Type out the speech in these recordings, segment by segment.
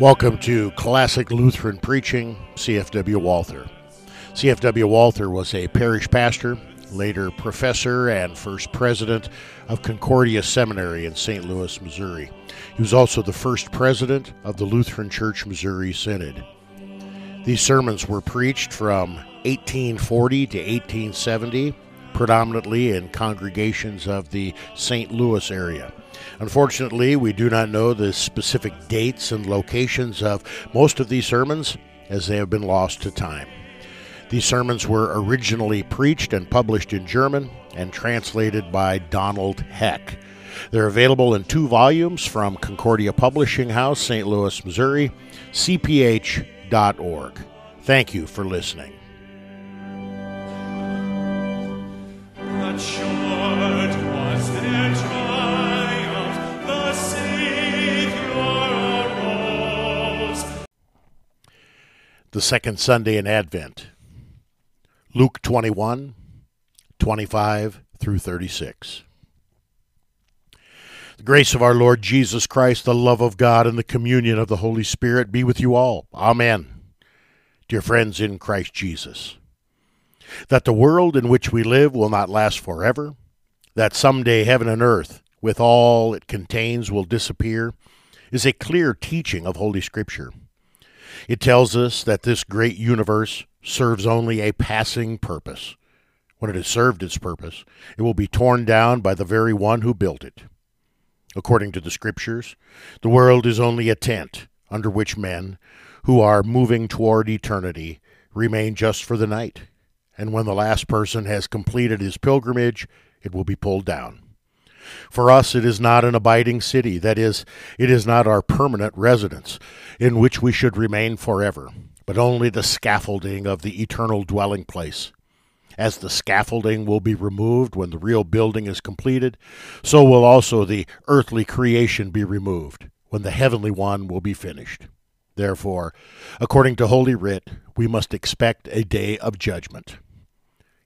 Welcome to Classic Lutheran Preaching, CFW Walther. CFW Walther was a parish pastor, later professor, and first president of Concordia Seminary in St. Louis, Missouri. He was also the first president of the Lutheran Church Missouri Synod. These sermons were preached from 1840 to 1870, predominantly in congregations of the St. Louis area. Unfortunately, we do not know the specific dates and locations of most of these sermons as they have been lost to time. These sermons were originally preached and published in German and translated by Donald Heck. They're available in two volumes from Concordia Publishing House, St. Louis, Missouri, cph.org. Thank you for listening. The second Sunday in Advent. Luke 21, 25 through 36. The grace of our Lord Jesus Christ, the love of God, and the communion of the Holy Spirit be with you all. Amen. Dear friends in Christ Jesus, that the world in which we live will not last forever, that someday heaven and earth, with all it contains, will disappear, is a clear teaching of Holy Scripture. It tells us that this great universe serves only a passing purpose. When it has served its purpose, it will be torn down by the very one who built it. According to the Scriptures, the world is only a tent under which men, who are moving toward eternity, remain just for the night. And when the last person has completed his pilgrimage, it will be pulled down. For us, it is not an abiding city, that is, it is not our permanent residence, in which we should remain forever, but only the scaffolding of the eternal dwelling place. As the scaffolding will be removed when the real building is completed, so will also the earthly creation be removed when the heavenly one will be finished. Therefore, according to Holy Writ, we must expect a day of judgment.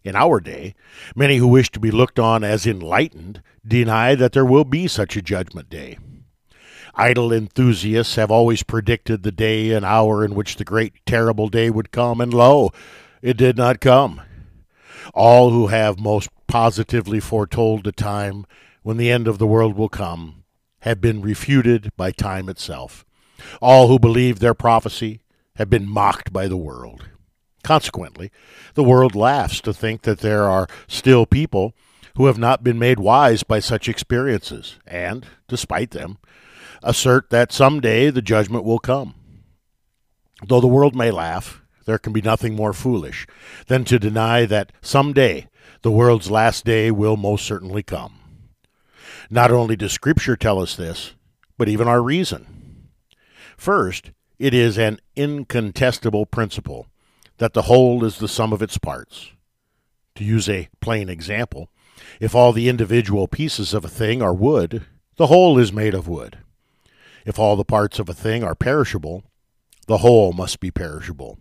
In our day, many who wish to be looked on as enlightened deny that there will be such a judgment day. Idle enthusiasts have always predicted the day and hour in which the great terrible day would come, and lo, it did not come. All who have most positively foretold the time when the end of the world will come have been refuted by time itself. All who believed their prophecy have been mocked by the world. Consequently, the world laughs to think that there are still people who have not been made wise by such experiences, and, despite them, assert that some day the judgment will come. Though the world may laugh, there can be nothing more foolish than to deny that some day the world's last day will most certainly come. Not only does Scripture tell us this, but even our reason. First, it is an incontestable principle that the whole is the sum of its parts. To use a plain example, if all the individual pieces of a thing are wood, the whole is made of wood. If all the parts of a thing are perishable, the whole must be perishable.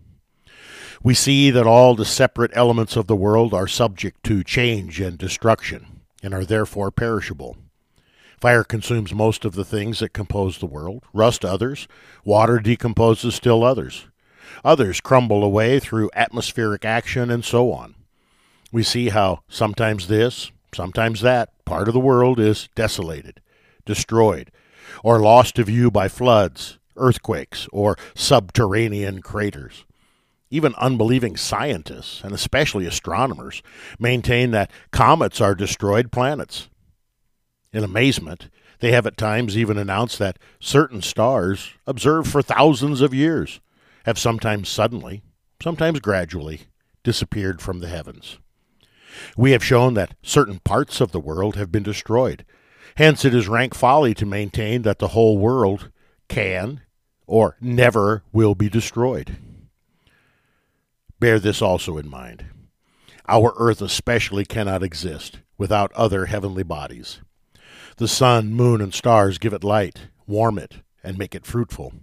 We see that all the separate elements of the world are subject to change and destruction, and are therefore perishable. Fire consumes most of the things that compose the world, rust others, water decomposes still others. Others crumble away through atmospheric action, and so on. We see how sometimes this, sometimes that part of the world is desolated, destroyed, or lost to view by floods, earthquakes, or subterranean craters. Even unbelieving scientists, and especially astronomers, maintain that comets are destroyed planets. In amazement, they have at times even announced that certain stars, observed for thousands of years, have sometimes suddenly, sometimes gradually, disappeared from the heavens. We have shown that certain parts of the world have been destroyed. Hence, it is rank folly to maintain that the whole world can or never will be destroyed. Bear this also in mind. Our earth especially cannot exist without other heavenly bodies. The sun, moon, and stars give it light, warm it, and make it fruitful.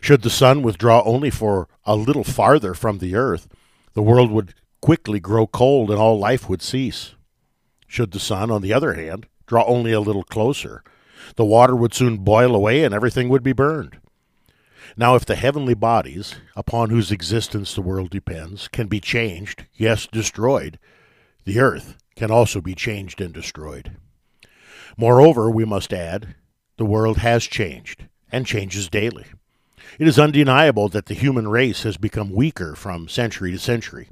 Should the sun withdraw only for a little farther from the earth, the world would quickly grow cold and all life would cease. Should the sun, on the other hand, draw only a little closer, the water would soon boil away and everything would be burned. Now, if the heavenly bodies, upon whose existence the world depends, can be changed, yes, destroyed, the earth can also be changed and destroyed. Moreover, we must add, the world has changed and changes daily. It is undeniable that the human race has become weaker from century to century.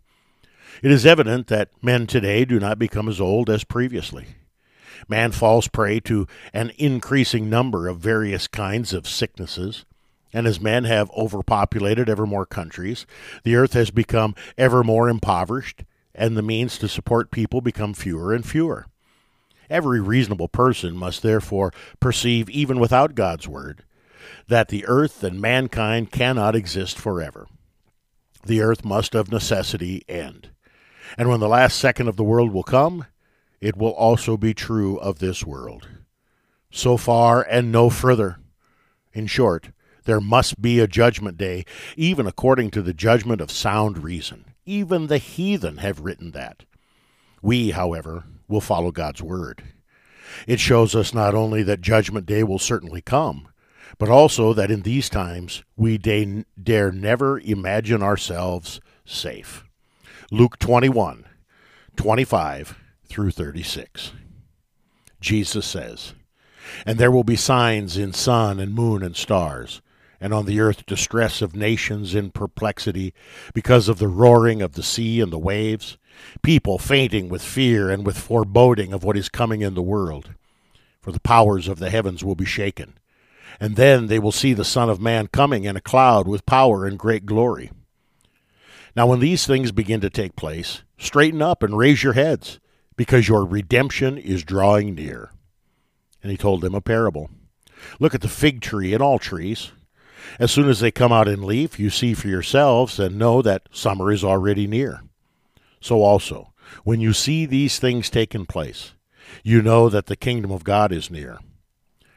It is evident that men today do not become as old as previously. Man falls prey to an increasing number of various kinds of sicknesses, and as men have overpopulated ever more countries, the earth has become ever more impoverished, and the means to support people become fewer and fewer. Every reasonable person must therefore perceive, even without God's word, that the earth and mankind cannot exist forever. The earth must of necessity end. And when the last second of the world will come, it will also be true of this world. So far and no further. In short, there must be a judgment day, even according to the judgment of sound reason. Even the heathen have written that. We, however, will follow God's word. It shows us not only that judgment day will certainly come, but also that in these times we dare never imagine ourselves safe. Luke 21, 25 through 36. Jesus says, And there will be signs in sun and moon and stars, and on the earth distress of nations in perplexity because of the roaring of the sea and the waves, people fainting with fear and with foreboding of what is coming in the world. For the powers of the heavens will be shaken. And then they will see the Son of Man coming in a cloud with power and great glory. Now, when these things begin to take place, straighten up and raise your heads, because your redemption is drawing near. And he told them a parable. Look at the fig tree and all trees. As soon as they come out in leaf, you see for yourselves and know that summer is already near. So also, when you see these things taking place, you know that the kingdom of God is near.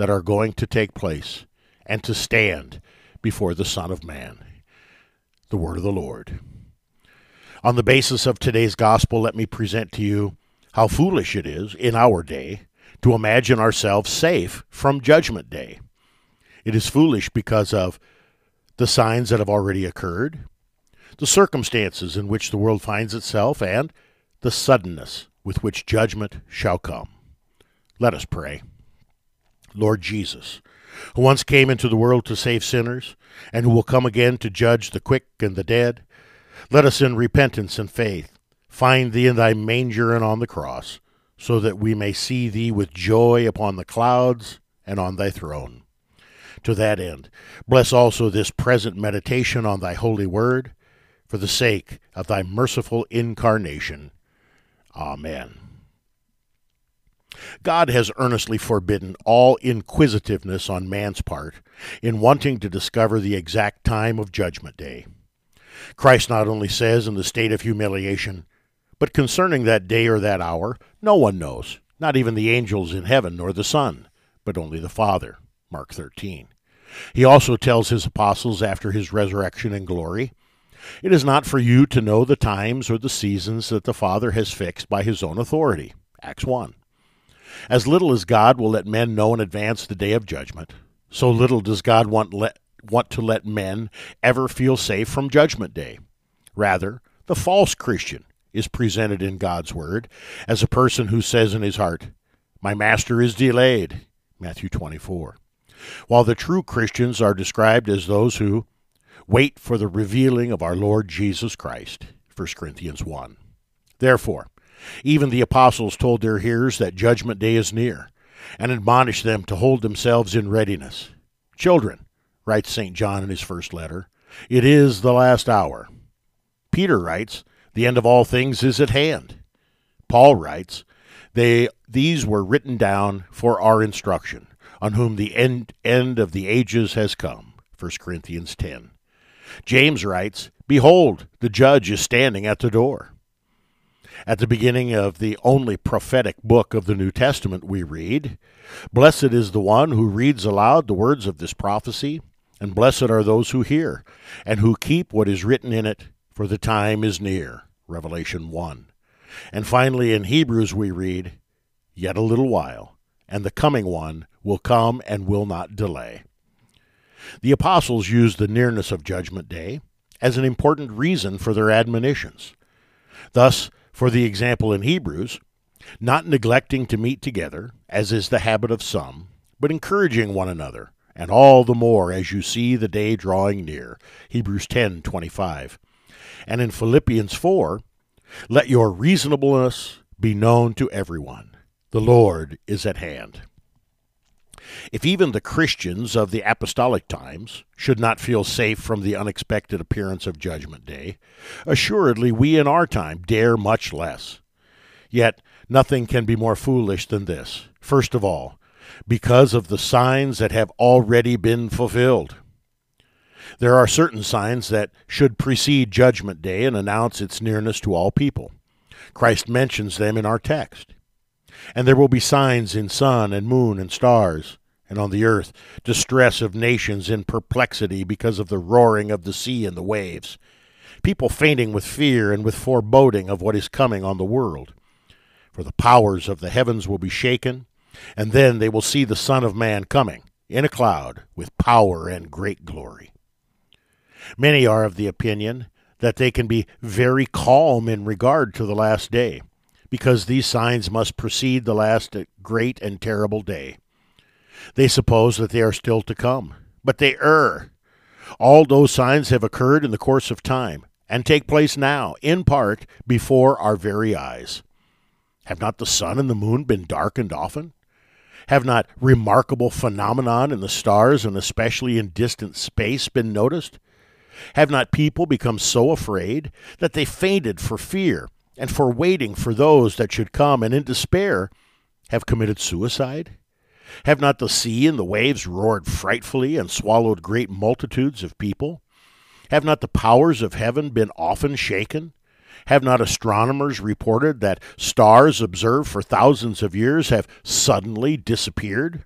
that are going to take place, and to stand before the Son of Man. The word of the Lord. On the basis of today's gospel, let me present to you how foolish it is in our day to imagine ourselves safe from Judgment Day. It is foolish because of the signs that have already occurred, the circumstances in which the world finds itself, and the suddenness with which judgment shall come. Let us pray. Lord Jesus, who once came into the world to save sinners, and who will come again to judge the quick and the dead, let us in repentance and faith find thee in thy manger and on the cross, so that we may see thee with joy upon the clouds and on thy throne. To that end, bless also this present meditation on thy holy word, for the sake of thy merciful incarnation. Amen. God has earnestly forbidden all inquisitiveness on man's part in wanting to discover the exact time of Judgment Day. Christ not only says in the state of humiliation, but concerning that day or that hour, no one knows, not even the angels in heaven nor the Son, but only the Father. Mark 13. He also tells his apostles after his resurrection and glory, It is not for you to know the times or the seasons that the Father has fixed by his own authority. Acts 1. As little as God will let men know in advance the day of judgment, so little does God want, let, want to let men ever feel safe from judgment day. Rather, the false Christian is presented in God's word as a person who says in his heart, My master is delayed. Matthew 24. While the true Christians are described as those who wait for the revealing of our Lord Jesus Christ. 1 Corinthians 1. Therefore, even the apostles told their hearers that judgment day is near, and admonished them to hold themselves in readiness. Children, writes St. John in his first letter, it is the last hour. Peter writes, the end of all things is at hand. Paul writes, they, these were written down for our instruction, on whom the end, end of the ages has come. 1 Corinthians 10. James writes, Behold, the judge is standing at the door. At the beginning of the only prophetic book of the New Testament, we read, Blessed is the one who reads aloud the words of this prophecy, and blessed are those who hear, and who keep what is written in it, for the time is near. Revelation 1. And finally, in Hebrews, we read, Yet a little while, and the coming one will come and will not delay. The apostles used the nearness of Judgment Day as an important reason for their admonitions. Thus, for the example in Hebrews, not neglecting to meet together, as is the habit of some, but encouraging one another, and all the more as you see the day drawing near. Hebrews 10:25. And in Philippians 4, let your reasonableness be known to everyone. The Lord is at hand. If even the Christians of the apostolic times should not feel safe from the unexpected appearance of Judgment Day, assuredly we in our time dare much less. Yet nothing can be more foolish than this. First of all, because of the signs that have already been fulfilled. There are certain signs that should precede Judgment Day and announce its nearness to all people. Christ mentions them in our text. And there will be signs in sun and moon and stars, and on the earth distress of nations in perplexity because of the roaring of the sea and the waves, people fainting with fear and with foreboding of what is coming on the world. For the powers of the heavens will be shaken, and then they will see the Son of Man coming in a cloud with power and great glory. Many are of the opinion that they can be very calm in regard to the last day because these signs must precede the last great and terrible day. They suppose that they are still to come, but they err. All those signs have occurred in the course of time and take place now, in part, before our very eyes. Have not the sun and the moon been darkened often? Have not remarkable phenomenon in the stars and especially in distant space been noticed? Have not people become so afraid that they fainted for fear and for waiting for those that should come, and in despair have committed suicide? Have not the sea and the waves roared frightfully and swallowed great multitudes of people? Have not the powers of heaven been often shaken? Have not astronomers reported that stars observed for thousands of years have suddenly disappeared?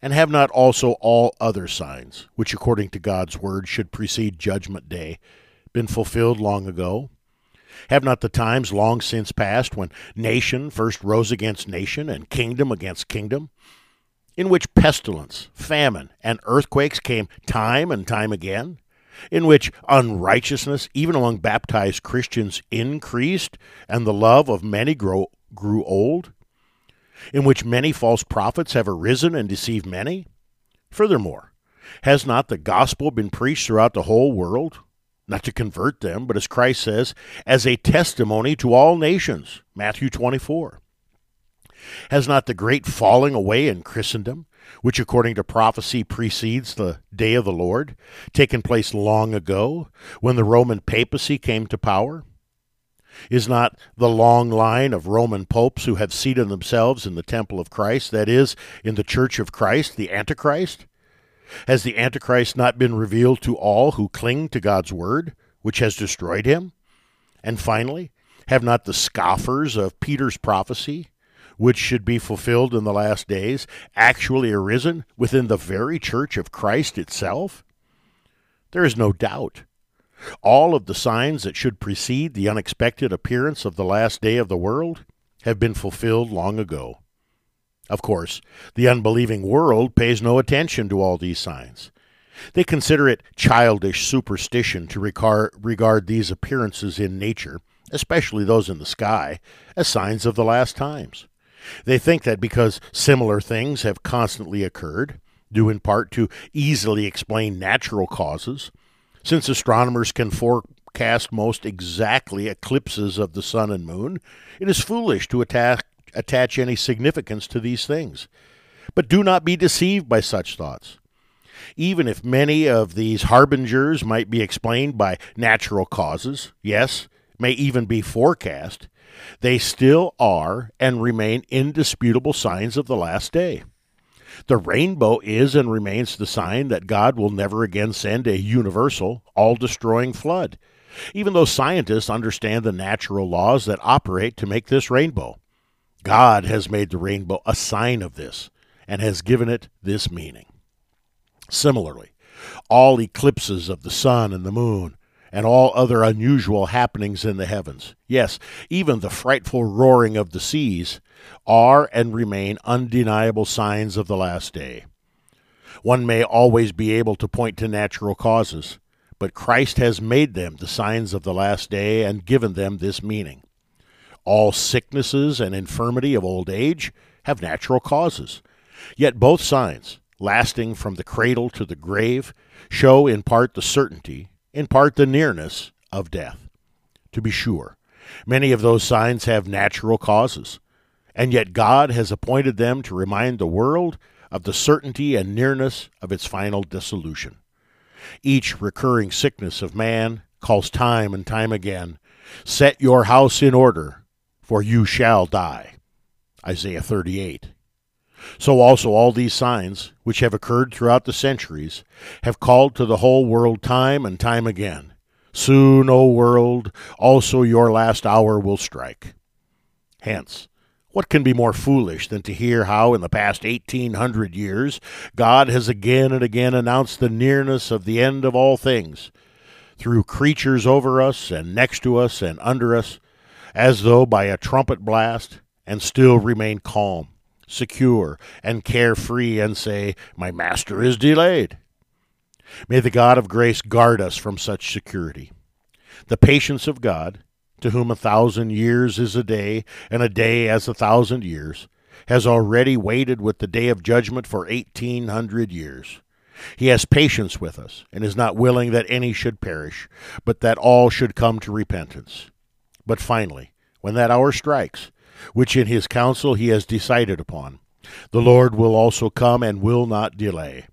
And have not also all other signs, which according to God's word should precede Judgment Day, been fulfilled long ago? Have not the times long since passed when nation first rose against nation and kingdom against kingdom, in which pestilence, famine, and earthquakes came time and time again, in which unrighteousness, even among baptized Christians, increased, and the love of many grow, grew old, in which many false prophets have arisen and deceived many? Furthermore, has not the gospel been preached throughout the whole world? Not to convert them, but as Christ says, as a testimony to all nations. Matthew 24. Has not the great falling away in Christendom, which according to prophecy precedes the day of the Lord, taken place long ago, when the Roman papacy came to power? Is not the long line of Roman popes who have seated themselves in the temple of Christ, that is, in the church of Christ, the Antichrist? Has the Antichrist not been revealed to all who cling to God's word, which has destroyed him? And finally, have not the scoffers of Peter's prophecy, which should be fulfilled in the last days, actually arisen within the very church of Christ itself? There is no doubt. All of the signs that should precede the unexpected appearance of the last day of the world have been fulfilled long ago. Of course, the unbelieving world pays no attention to all these signs. They consider it childish superstition to regard, these appearances in nature, especially those in the sky, as signs of the last times. They think that because similar things have constantly occurred, due in part to easily explained natural causes, since astronomers can forecast most exactly eclipses of the sun and moon, it is foolish to attack attach any significance to these things. But do not be deceived by such thoughts. Even if many of these harbingers might be explained by natural causes, yes, may even be forecast, they still are and remain indisputable signs of the last day. The rainbow is and remains the sign that God will never again send a universal, all destroying flood, even though scientists understand the natural laws that operate to make this rainbow. God has made the rainbow a sign of this and has given it this meaning. Similarly, all eclipses of the sun and the moon, and all other unusual happenings in the heavens, yes, even the frightful roaring of the seas, are and remain undeniable signs of the last day. One may always be able to point to natural causes, but Christ has made them the signs of the last day and given them this meaning. All sicknesses and infirmity of old age have natural causes, yet both signs, lasting from the cradle to the grave, show in part the certainty, in part the nearness of death. To be sure, many of those signs have natural causes, and yet God has appointed them to remind the world of the certainty and nearness of its final dissolution. Each recurring sickness of man calls time and time again, Set your house in order, for you shall die. Isaiah 38. So also all these signs, which have occurred throughout the centuries, have called to the whole world time and time again. Soon, O world, also your last hour will strike. Hence, what can be more foolish than to hear how, in the past 1800 years, God has again and again announced the nearness of the end of all things, through creatures over us and next to us and under us, as though by a trumpet blast, and still remain calm secure, and carefree, and say, My master is delayed. May the God of grace guard us from such security. The patience of God, to whom a thousand years is a day, and a day as a thousand years, has already waited with the day of judgment for eighteen hundred years. He has patience with us, and is not willing that any should perish, but that all should come to repentance. But finally, when that hour strikes, which in his counsel he has decided upon. The Lord will also come and will not delay.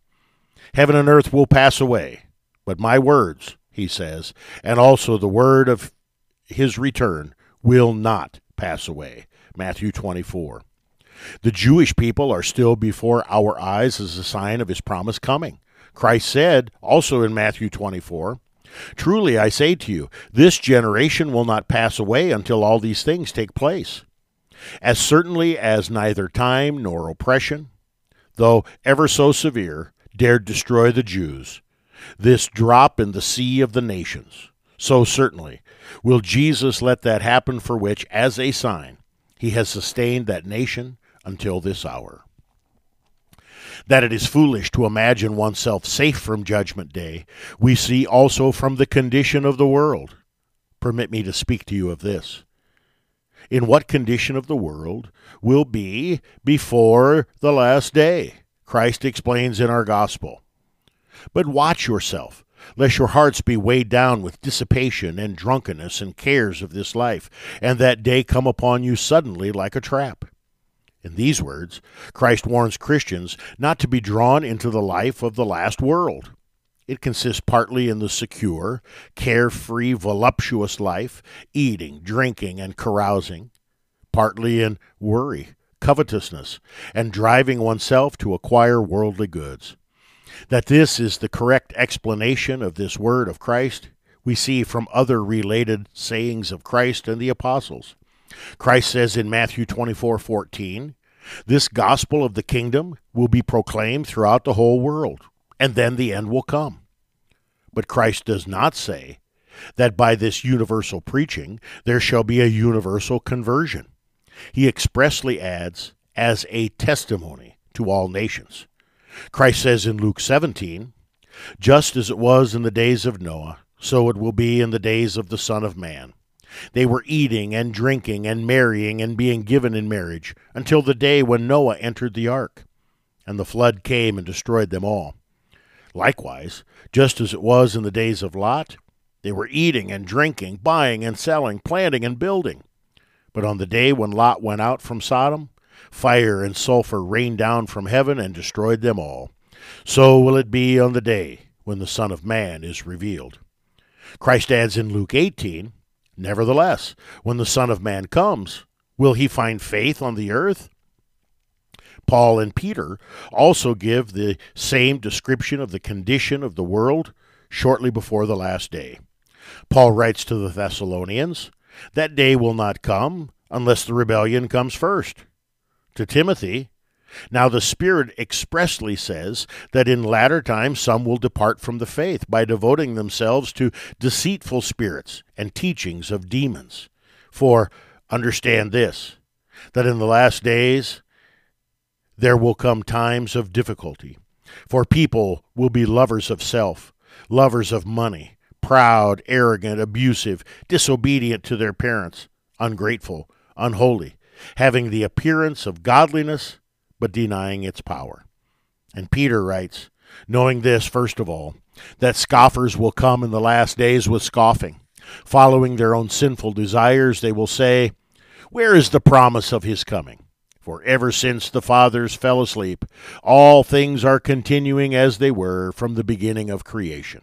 Heaven and earth will pass away, but my words, he says, and also the word of his return will not pass away. Matthew 24. The Jewish people are still before our eyes as a sign of his promised coming. Christ said, also in Matthew 24, Truly I say to you, this generation will not pass away until all these things take place. As certainly as neither time nor oppression, though ever so severe, dared destroy the Jews, this drop in the sea of the nations, so certainly will Jesus let that happen for which, as a sign, he has sustained that nation until this hour. That it is foolish to imagine oneself safe from Judgment Day, we see also from the condition of the world. Permit me to speak to you of this in what condition of the world will be before the last day. Christ explains in our gospel. But watch yourself, lest your hearts be weighed down with dissipation and drunkenness and cares of this life, and that day come upon you suddenly like a trap. In these words, Christ warns Christians not to be drawn into the life of the last world. It consists partly in the secure, carefree, voluptuous life, eating, drinking, and carousing, partly in worry, covetousness, and driving oneself to acquire worldly goods. That this is the correct explanation of this word of Christ, we see from other related sayings of Christ and the apostles. Christ says in Matthew 24:14, "This gospel of the kingdom will be proclaimed throughout the whole world." and then the end will come. But Christ does not say that by this universal preaching there shall be a universal conversion. He expressly adds, as a testimony to all nations. Christ says in Luke 17, Just as it was in the days of Noah, so it will be in the days of the Son of Man. They were eating and drinking and marrying and being given in marriage until the day when Noah entered the ark, and the flood came and destroyed them all. Likewise, just as it was in the days of Lot, they were eating and drinking, buying and selling, planting and building. But on the day when Lot went out from Sodom, fire and sulfur rained down from heaven and destroyed them all. So will it be on the day when the Son of Man is revealed. Christ adds in Luke 18, Nevertheless, when the Son of Man comes, will he find faith on the earth? Paul and Peter also give the same description of the condition of the world shortly before the last day. Paul writes to the Thessalonians, That day will not come unless the rebellion comes first. To Timothy, now the Spirit expressly says that in latter times some will depart from the faith by devoting themselves to deceitful spirits and teachings of demons. For understand this, that in the last days there will come times of difficulty. For people will be lovers of self, lovers of money, proud, arrogant, abusive, disobedient to their parents, ungrateful, unholy, having the appearance of godliness, but denying its power. And Peter writes, knowing this, first of all, that scoffers will come in the last days with scoffing. Following their own sinful desires, they will say, Where is the promise of his coming? For ever since the fathers fell asleep, all things are continuing as they were from the beginning of creation.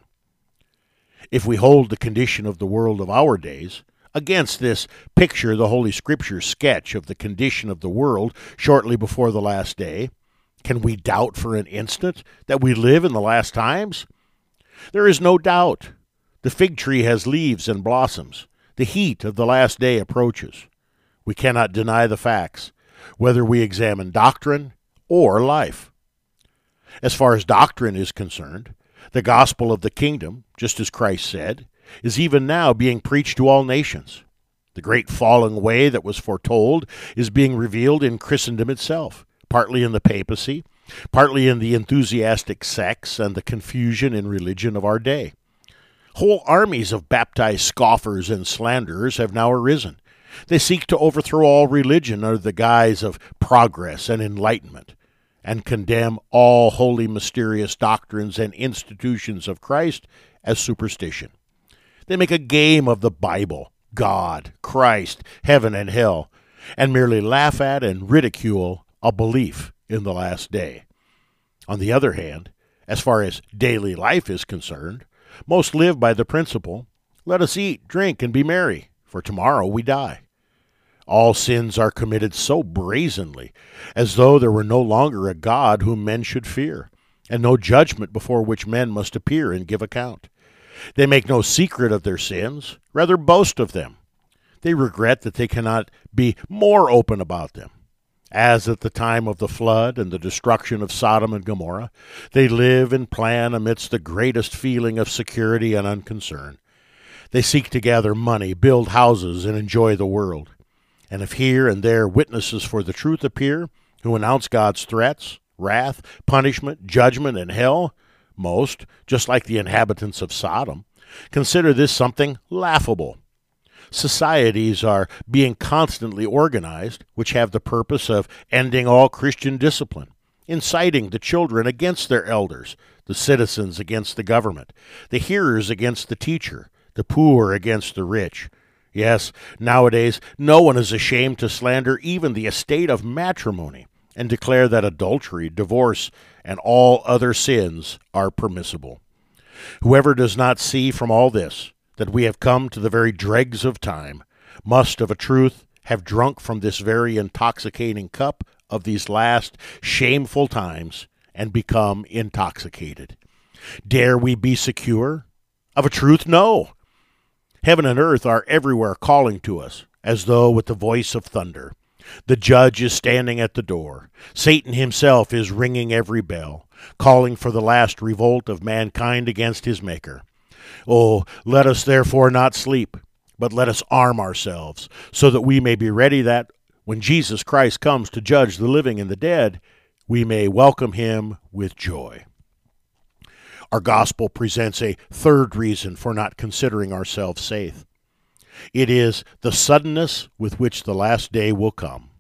If we hold the condition of the world of our days against this picture the Holy Scriptures sketch of the condition of the world shortly before the last day, can we doubt for an instant that we live in the last times? There is no doubt. The fig tree has leaves and blossoms. The heat of the last day approaches. We cannot deny the facts whether we examine doctrine or life. As far as doctrine is concerned, the gospel of the kingdom, just as Christ said, is even now being preached to all nations. The great falling away that was foretold is being revealed in Christendom itself, partly in the papacy, partly in the enthusiastic sects and the confusion in religion of our day. Whole armies of baptized scoffers and slanderers have now arisen, they seek to overthrow all religion under the guise of progress and enlightenment, and condemn all holy, mysterious doctrines and institutions of Christ as superstition. They make a game of the Bible, God, Christ, heaven, and hell, and merely laugh at and ridicule a belief in the last day. On the other hand, as far as daily life is concerned, most live by the principle let us eat, drink, and be merry, for tomorrow we die. All sins are committed so brazenly, as though there were no longer a God whom men should fear, and no judgment before which men must appear and give account. They make no secret of their sins, rather boast of them. They regret that they cannot be more open about them. As at the time of the flood and the destruction of Sodom and Gomorrah, they live and plan amidst the greatest feeling of security and unconcern. They seek to gather money, build houses, and enjoy the world. And if here and there witnesses for the truth appear, who announce God's threats, wrath, punishment, judgment, and hell, most, just like the inhabitants of Sodom, consider this something laughable. Societies are being constantly organized, which have the purpose of ending all Christian discipline, inciting the children against their elders, the citizens against the government, the hearers against the teacher, the poor against the rich, Yes, nowadays no one is ashamed to slander even the estate of matrimony and declare that adultery, divorce, and all other sins are permissible. Whoever does not see from all this that we have come to the very dregs of time must of a truth have drunk from this very intoxicating cup of these last shameful times and become intoxicated. Dare we be secure? Of a truth, no. Heaven and earth are everywhere calling to us, as though with the voice of thunder. The judge is standing at the door. Satan himself is ringing every bell, calling for the last revolt of mankind against his Maker. Oh, let us therefore not sleep, but let us arm ourselves, so that we may be ready that, when Jesus Christ comes to judge the living and the dead, we may welcome him with joy. Our gospel presents a third reason for not considering ourselves safe. It is the suddenness with which the last day will come.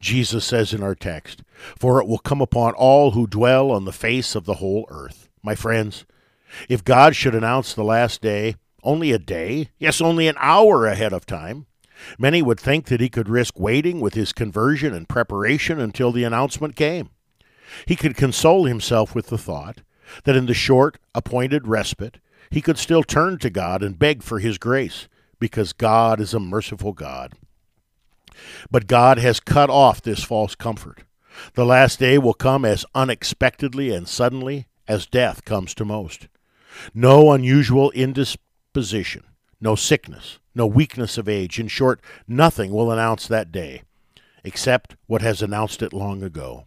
Jesus says in our text, For it will come upon all who dwell on the face of the whole earth. My friends, if God should announce the last day only a day, yes, only an hour ahead of time, many would think that he could risk waiting with his conversion and preparation until the announcement came. He could console himself with the thought that in the short appointed respite he could still turn to God and beg for his grace, because God is a merciful God. But God has cut off this false comfort. The last day will come as unexpectedly and suddenly as death comes to most. No unusual indisposition, no sickness, no weakness of age, in short, nothing will announce that day, except what has announced it long ago.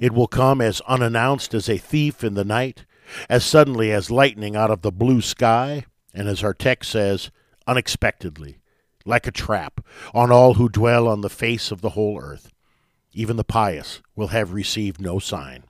It will come as unannounced as a thief in the night, as suddenly as lightning out of the blue sky, and as our text says, unexpectedly, like a trap, on all who dwell on the face of the whole earth. Even the pious will have received no sign.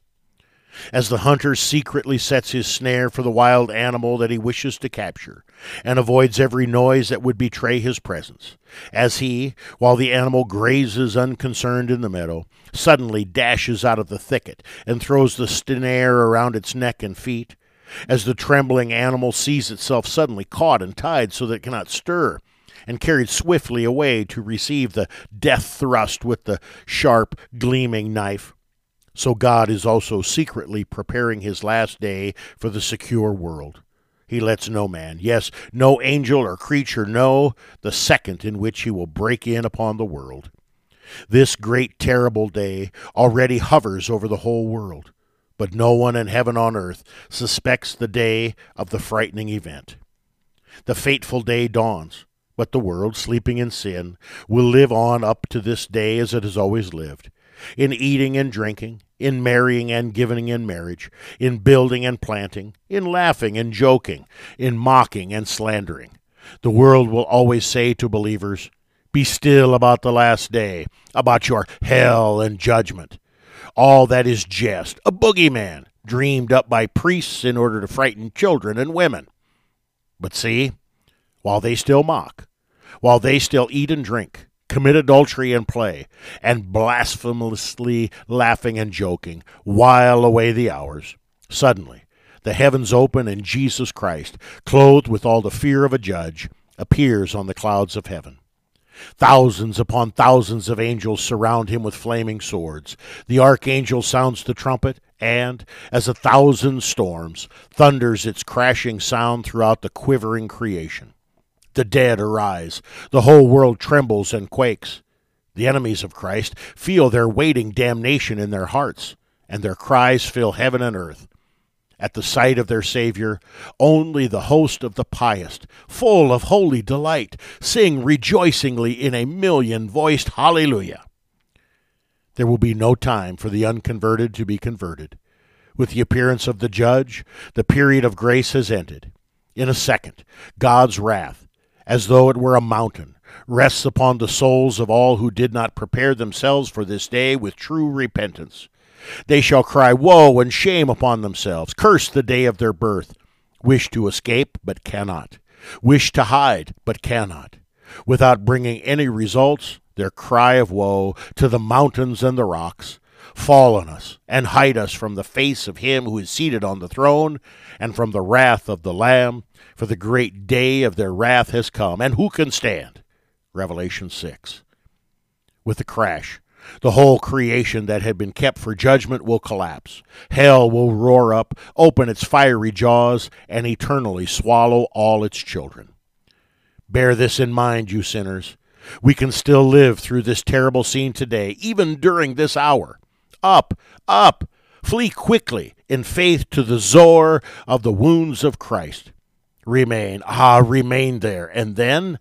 As the hunter secretly sets his snare for the wild animal that he wishes to capture, and avoids every noise that would betray his presence, as he, while the animal grazes unconcerned in the meadow, suddenly dashes out of the thicket and throws the snare around its neck and feet, as the trembling animal sees itself suddenly caught and tied so that it cannot stir, and carried swiftly away to receive the death thrust with the sharp, gleaming knife. So God is also secretly preparing his last day for the secure world. He lets no man, yes, no angel or creature know the second in which he will break in upon the world. This great terrible day already hovers over the whole world, but no one in heaven on earth suspects the day of the frightening event. The fateful day dawns, but the world, sleeping in sin, will live on up to this day as it has always lived in eating and drinking, in marrying and giving in marriage, in building and planting, in laughing and joking, in mocking and slandering. The world will always say to believers, Be still about the last day, about your hell and judgment. All that is jest, a boogeyman, dreamed up by priests in order to frighten children and women. But see, while they still mock, while they still eat and drink, commit adultery and play, and blasphemously laughing and joking, while away the hours. Suddenly, the heavens open, and Jesus Christ, clothed with all the fear of a judge, appears on the clouds of heaven. Thousands upon thousands of angels surround him with flaming swords. The archangel sounds the trumpet, and, as a thousand storms, thunders its crashing sound throughout the quivering creation. The dead arise. The whole world trembles and quakes. The enemies of Christ feel their waiting damnation in their hearts, and their cries fill heaven and earth. At the sight of their Savior, only the host of the pious, full of holy delight, sing rejoicingly in a million voiced Hallelujah. There will be no time for the unconverted to be converted. With the appearance of the judge, the period of grace has ended. In a second, God's wrath, as though it were a mountain, rests upon the souls of all who did not prepare themselves for this day with true repentance. They shall cry woe and shame upon themselves, curse the day of their birth, wish to escape, but cannot, wish to hide, but cannot. Without bringing any results, their cry of woe to the mountains and the rocks, Fall on us, and hide us from the face of him who is seated on the throne, and from the wrath of the Lamb, for the great day of their wrath has come, and who can stand? Revelation 6. With a crash, the whole creation that had been kept for judgment will collapse. Hell will roar up, open its fiery jaws, and eternally swallow all its children. Bear this in mind, you sinners. We can still live through this terrible scene today, even during this hour. Up, up, flee quickly in faith to the Zoar of the wounds of Christ. Remain, ah, remain there, and then,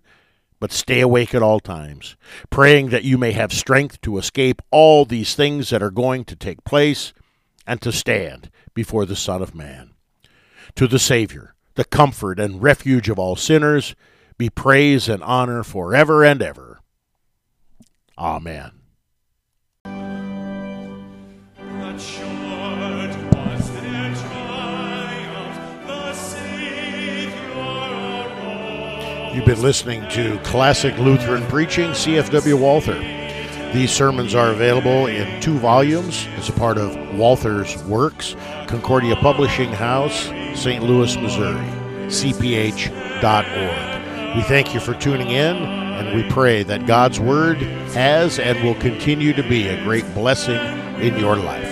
but stay awake at all times, praying that you may have strength to escape all these things that are going to take place and to stand before the Son of Man. To the Savior, the comfort and refuge of all sinners, be praise and honor forever and ever. Amen. You've been listening to Classic Lutheran Preaching, CFW Walther. These sermons are available in two volumes as a part of Walther's Works, Concordia Publishing House, St. Louis, Missouri, cph.org. We thank you for tuning in, and we pray that God's Word has and will continue to be a great blessing in your life.